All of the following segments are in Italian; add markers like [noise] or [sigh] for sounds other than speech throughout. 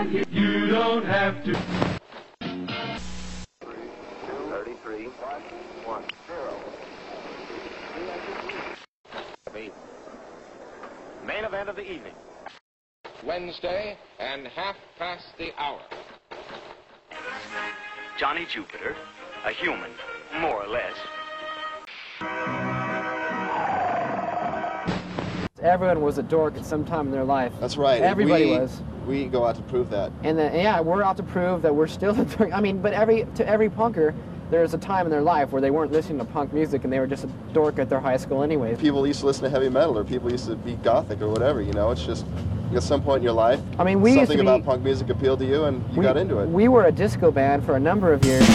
and you, you don't have to. 33, 1, 0. Main event of the evening. Wednesday and half past the hour. Johnny Jupiter, a human, more or less. Everyone was a dork at some time in their life. That's right. Everybody we, was. We go out to prove that. And then, yeah, we're out to prove that we're still [laughs] a dork. I mean, but every to every punker, there's a time in their life where they weren't listening to punk music and they were just a dork at their high school anyway. People used to listen to heavy metal, or people used to be gothic, or whatever. You know, it's just at some point in your life, I mean, we something be- about punk music appealed to you, and you we, got into it. We were a disco band for a number of years.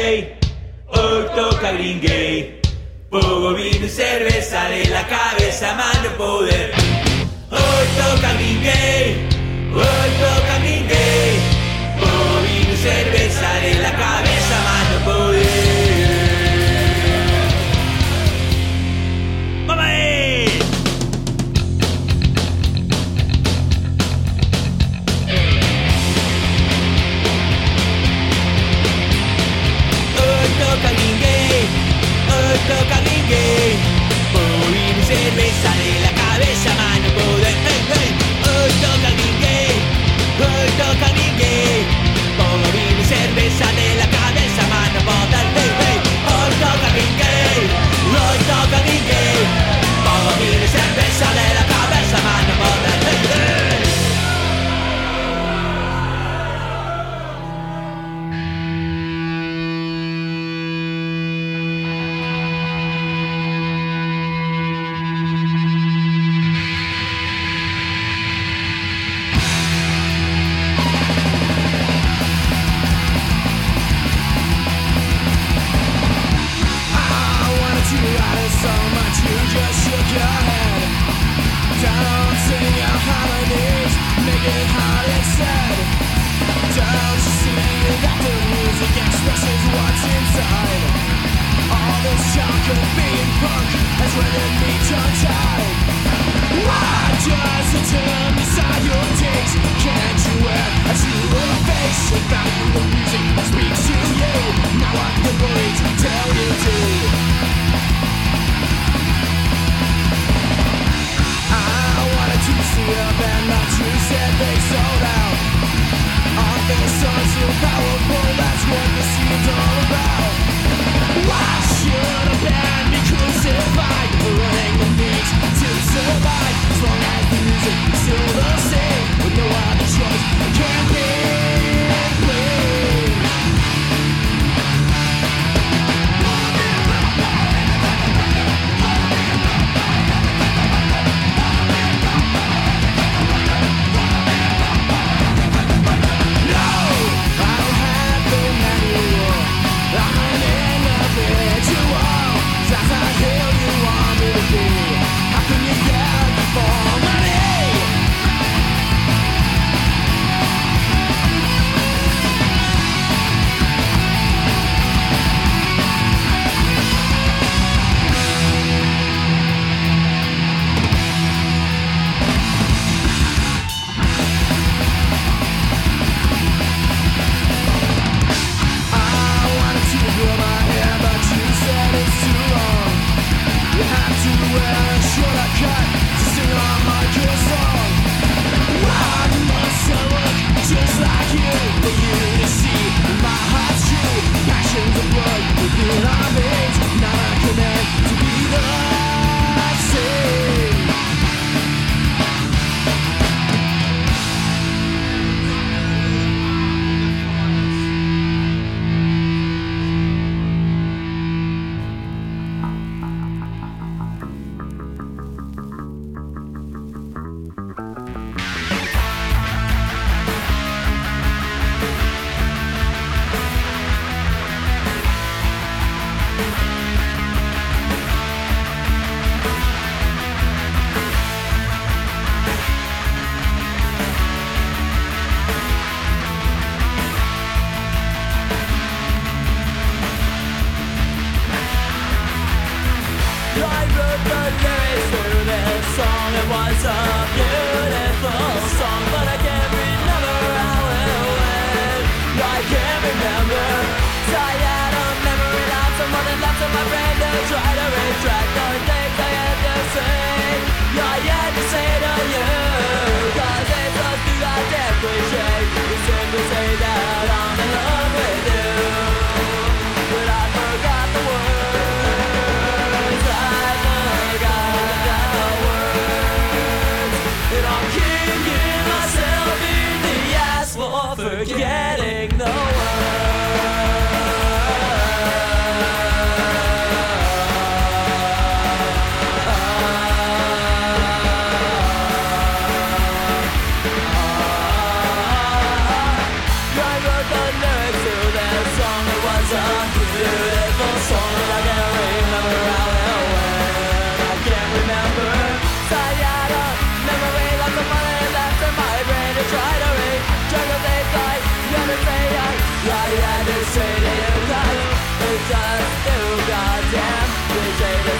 Monterrey, hoy toca Green Gay. Pogo vino y cerveza de la cabeza, mano poder. Hoy toca Green Gay, hoy toca Green Gay. Pogo vino y cerveza de la cabeza. llegué Voy mi cerveza de la cabeza, mano, poder. Hoy toca el DJ, hoy toca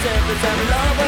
every time we love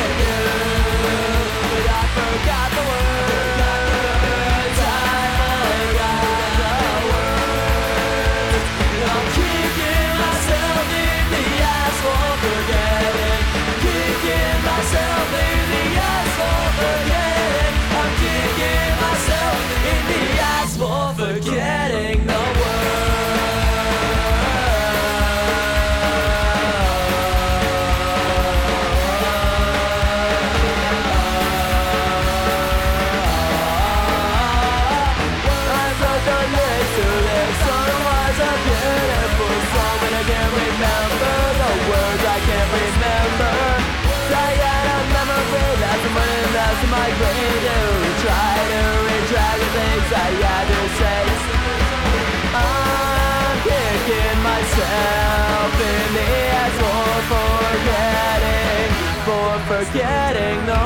getting no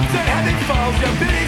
drops and heaven falls.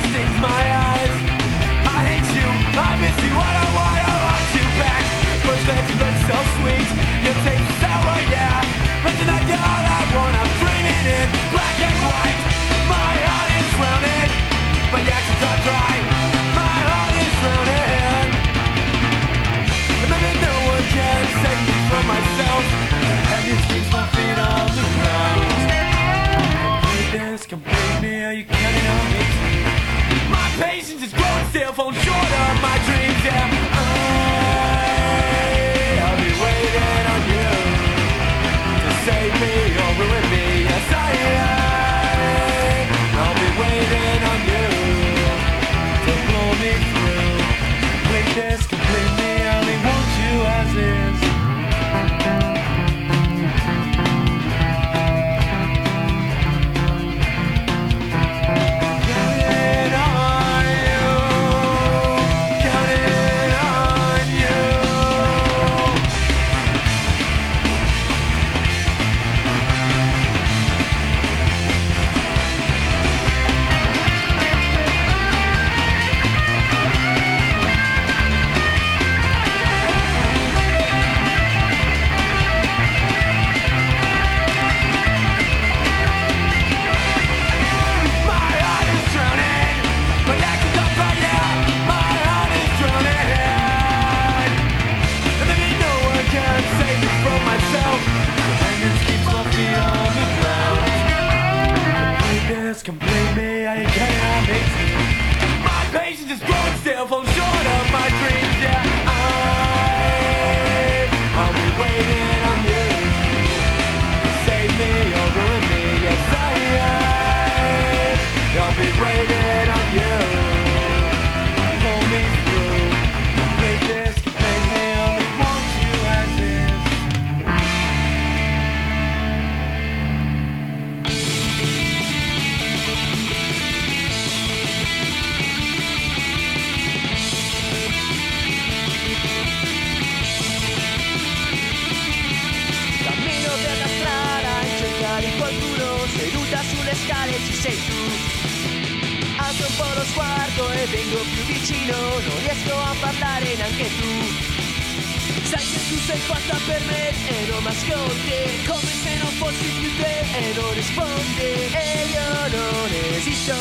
Sei fatta per me e non mi ascolti Come se non fossi più te e non rispondi E io non esisto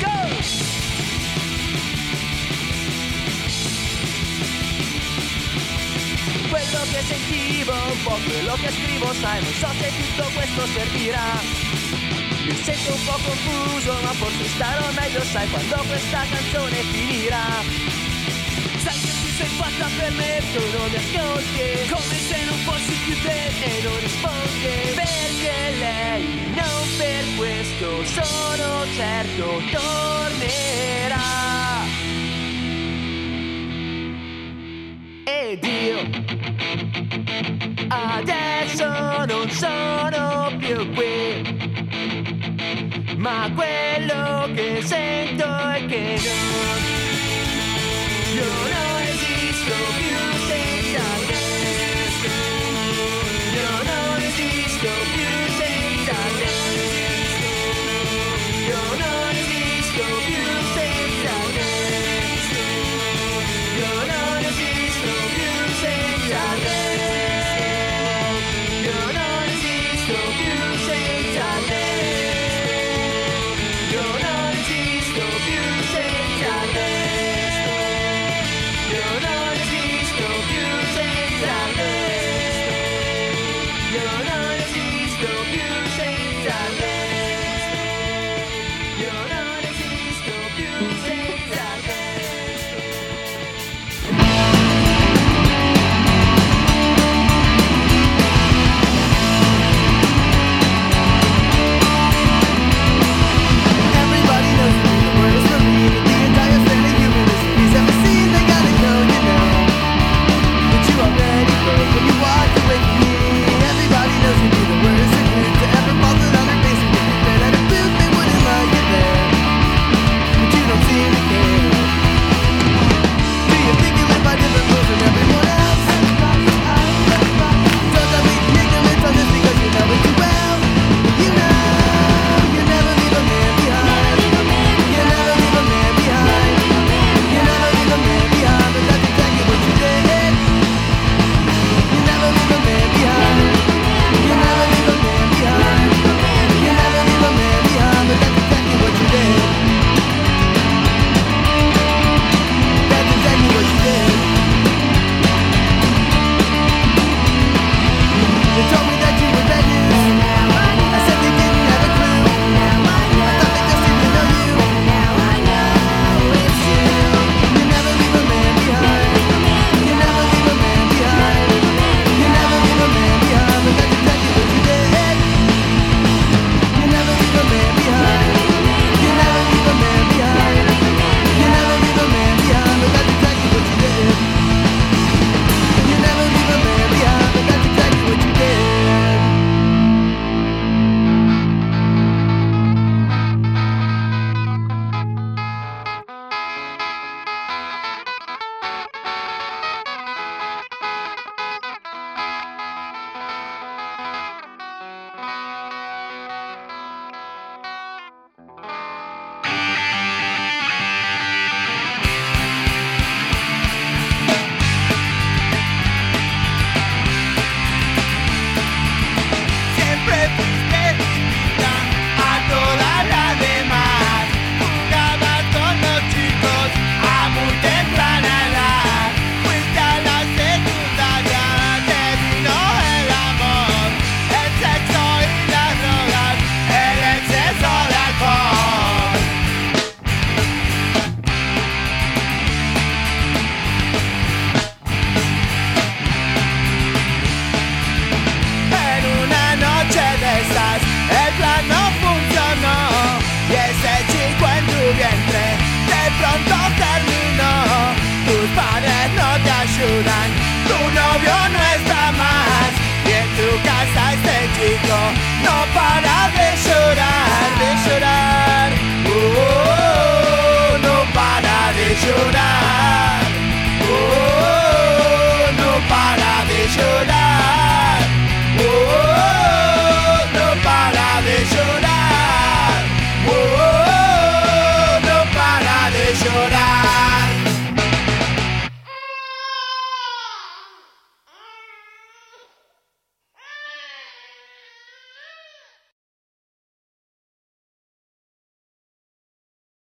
Go! quello che sentivo, un po' quello che scrivo, sai, non so se tutto questo servirà. Mi sento un po' confuso, ma forse starò meglio, sai, quando questa canzone finirà permettono di ascolti. Come se non fossi più te e non rispondi. Perché lei non per questo sono certo tornerà. Ed io adesso non sono più qui. Ma quello che sento è che non